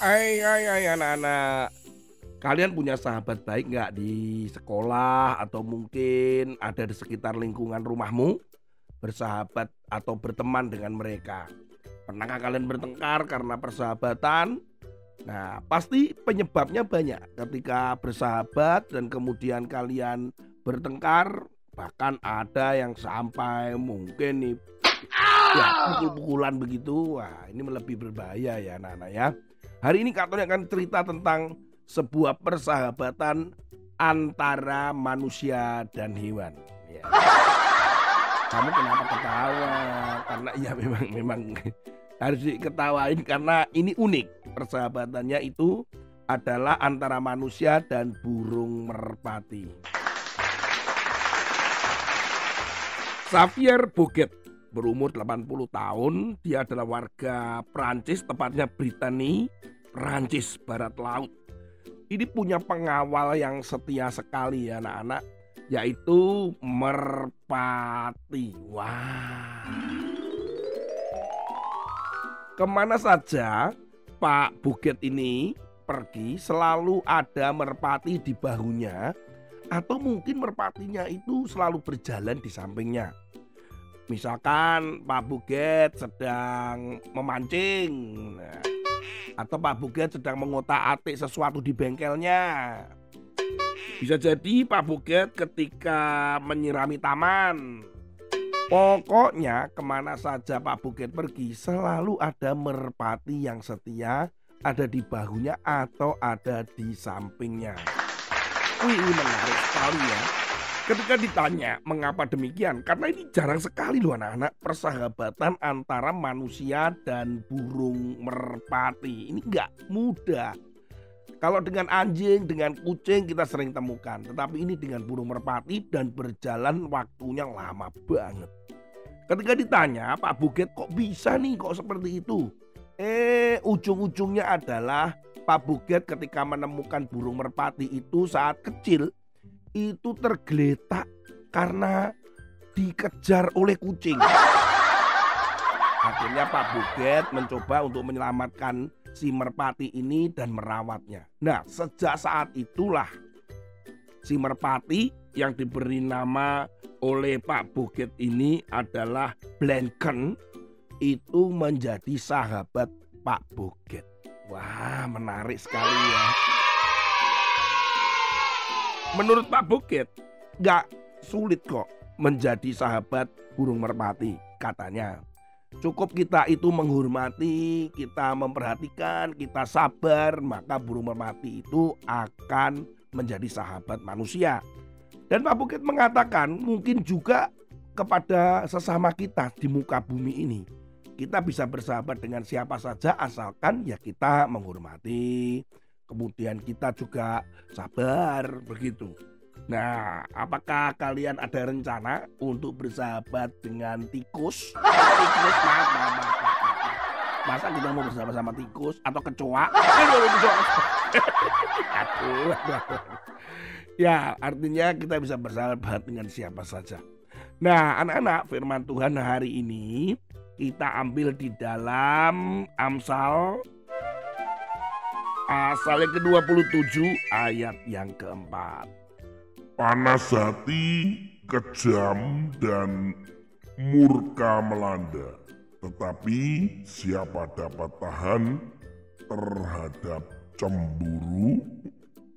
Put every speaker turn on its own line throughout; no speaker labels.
Hai, hai, hai anak-anak. Kalian punya sahabat baik nggak di sekolah atau mungkin ada di sekitar lingkungan rumahmu? Bersahabat atau berteman dengan mereka. Pernahkah kalian bertengkar karena persahabatan? Nah, pasti penyebabnya banyak. Ketika bersahabat dan kemudian kalian bertengkar, bahkan ada yang sampai mungkin nih ya pukul-pukulan begitu. Wah, ini lebih berbahaya ya anak-anak ya. Hari ini Kak Tony akan cerita tentang sebuah persahabatan antara manusia dan hewan. Ya. Kamu kenapa ketawa? Karena ya memang memang harus diketawain karena ini unik. Persahabatannya itu adalah antara manusia dan burung merpati. Xavier Boget berumur 80 tahun. Dia adalah warga Prancis, tepatnya Britania, Prancis Barat Laut. Ini punya pengawal yang setia sekali ya anak-anak, yaitu merpati. Wah. Ke mana saja Pak Buget ini pergi selalu ada merpati di bahunya atau mungkin merpatinya itu selalu berjalan di sampingnya. Misalkan Pak Buget sedang memancing nah, atau Pak Buget sedang mengotak-atik sesuatu di bengkelnya. Bisa jadi Pak Buget ketika menyirami taman. Pokoknya ke mana saja Pak Buget pergi selalu ada merpati yang setia ada di bahunya atau ada di sampingnya. Wih, menarik sekali ya. Ketika ditanya mengapa demikian, karena ini jarang sekali loh anak-anak persahabatan antara manusia dan burung merpati. Ini nggak mudah. Kalau dengan anjing, dengan kucing kita sering temukan, tetapi ini dengan burung merpati dan berjalan waktunya lama banget. Ketika ditanya, Pak Buget kok bisa nih kok seperti itu? Eh, ujung-ujungnya adalah Pak Buget ketika menemukan burung merpati itu saat kecil itu tergeletak karena dikejar oleh kucing. Akhirnya Pak Buget mencoba untuk menyelamatkan si merpati ini dan merawatnya. Nah, sejak saat itulah si merpati yang diberi nama oleh Pak Buget ini adalah Blanken itu menjadi sahabat Pak Buget. Wah, menarik sekali ya. Menurut Pak Bukit, nggak sulit kok menjadi sahabat burung merpati, katanya. Cukup kita itu menghormati, kita memperhatikan, kita sabar, maka burung merpati itu akan menjadi sahabat manusia. Dan Pak Bukit mengatakan mungkin juga kepada sesama kita di muka bumi ini. Kita bisa bersahabat dengan siapa saja asalkan ya kita menghormati, kemudian kita juga sabar begitu. Nah, apakah kalian ada rencana untuk bersahabat dengan tikus? tikus, maaf, maaf, maaf, maaf. Masa kita mau bersahabat sama tikus atau kecoa? Aduh, Ya, artinya kita bisa bersahabat dengan siapa saja. Nah, anak-anak, firman Tuhan hari ini kita ambil di dalam Amsal Pasal yang ke-27 ayat yang keempat.
Panas hati, kejam, dan murka melanda. Tetapi siapa dapat tahan terhadap cemburu?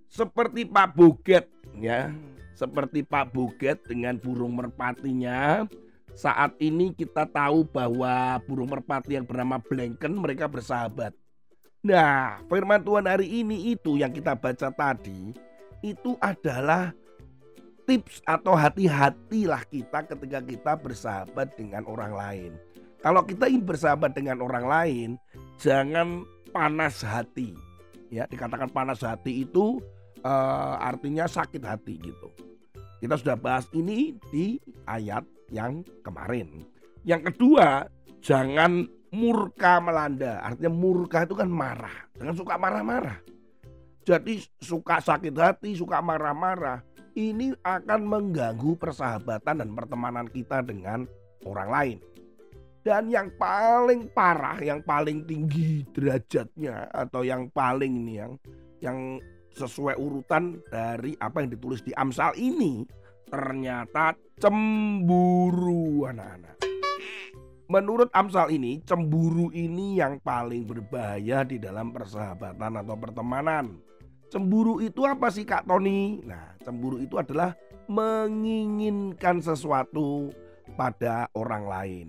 Seperti Pak Buget ya, seperti Pak Buget dengan burung merpatinya. Saat ini kita tahu bahwa burung merpati yang bernama Blanken mereka bersahabat. Nah, firman Tuhan hari ini itu yang kita baca tadi itu adalah tips atau hati-hatilah kita ketika kita bersahabat dengan orang lain. Kalau kita ingin bersahabat dengan orang lain, jangan panas hati. Ya, dikatakan panas hati itu uh, artinya sakit hati gitu. Kita sudah bahas ini di ayat yang kemarin. Yang kedua, jangan murka melanda. Artinya murka itu kan marah. Dengan suka marah-marah. Jadi suka sakit hati, suka marah-marah. Ini akan mengganggu persahabatan dan pertemanan kita dengan orang lain. Dan yang paling parah, yang paling tinggi derajatnya atau yang paling ini yang yang sesuai urutan dari apa yang ditulis di Amsal ini ternyata cemburu anak-anak. Menurut Amsal ini, cemburu ini yang paling berbahaya di dalam persahabatan atau pertemanan. Cemburu itu apa sih Kak Tony? Nah, cemburu itu adalah menginginkan sesuatu pada orang lain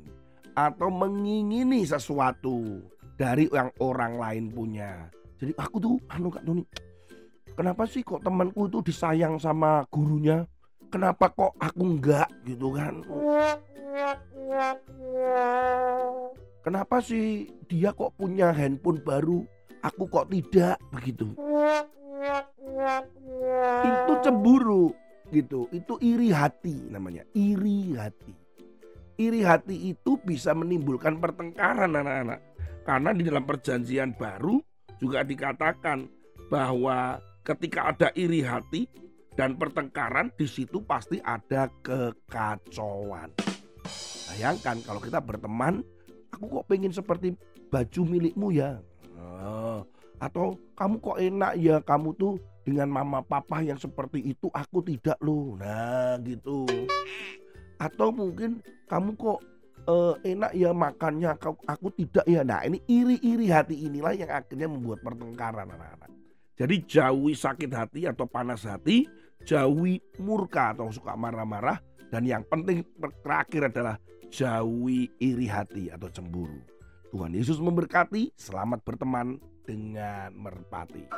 atau mengingini sesuatu dari yang orang lain punya. Jadi aku tuh anu Kak Tony, kenapa sih kok temanku itu disayang sama gurunya? Kenapa kok aku enggak gitu kan? Kenapa sih dia kok punya handphone baru, aku kok tidak begitu? Itu cemburu gitu, itu iri hati namanya, iri hati iri hati itu bisa menimbulkan pertengkaran anak-anak. Karena di dalam perjanjian baru juga dikatakan bahwa ketika ada iri hati dan pertengkaran di situ pasti ada kekacauan. Bayangkan kalau kita berteman, aku kok pengen seperti baju milikmu ya. Oh, atau kamu kok enak ya kamu tuh dengan mama papa yang seperti itu aku tidak loh. Nah gitu atau mungkin kamu kok uh, enak ya makannya aku, aku tidak ya nah ini iri-iri hati inilah yang akhirnya membuat pertengkaran anak-anak jadi jauhi sakit hati atau panas hati jauhi murka atau suka marah-marah dan yang penting terakhir adalah jauhi iri hati atau cemburu. Tuhan Yesus memberkati selamat berteman dengan merpati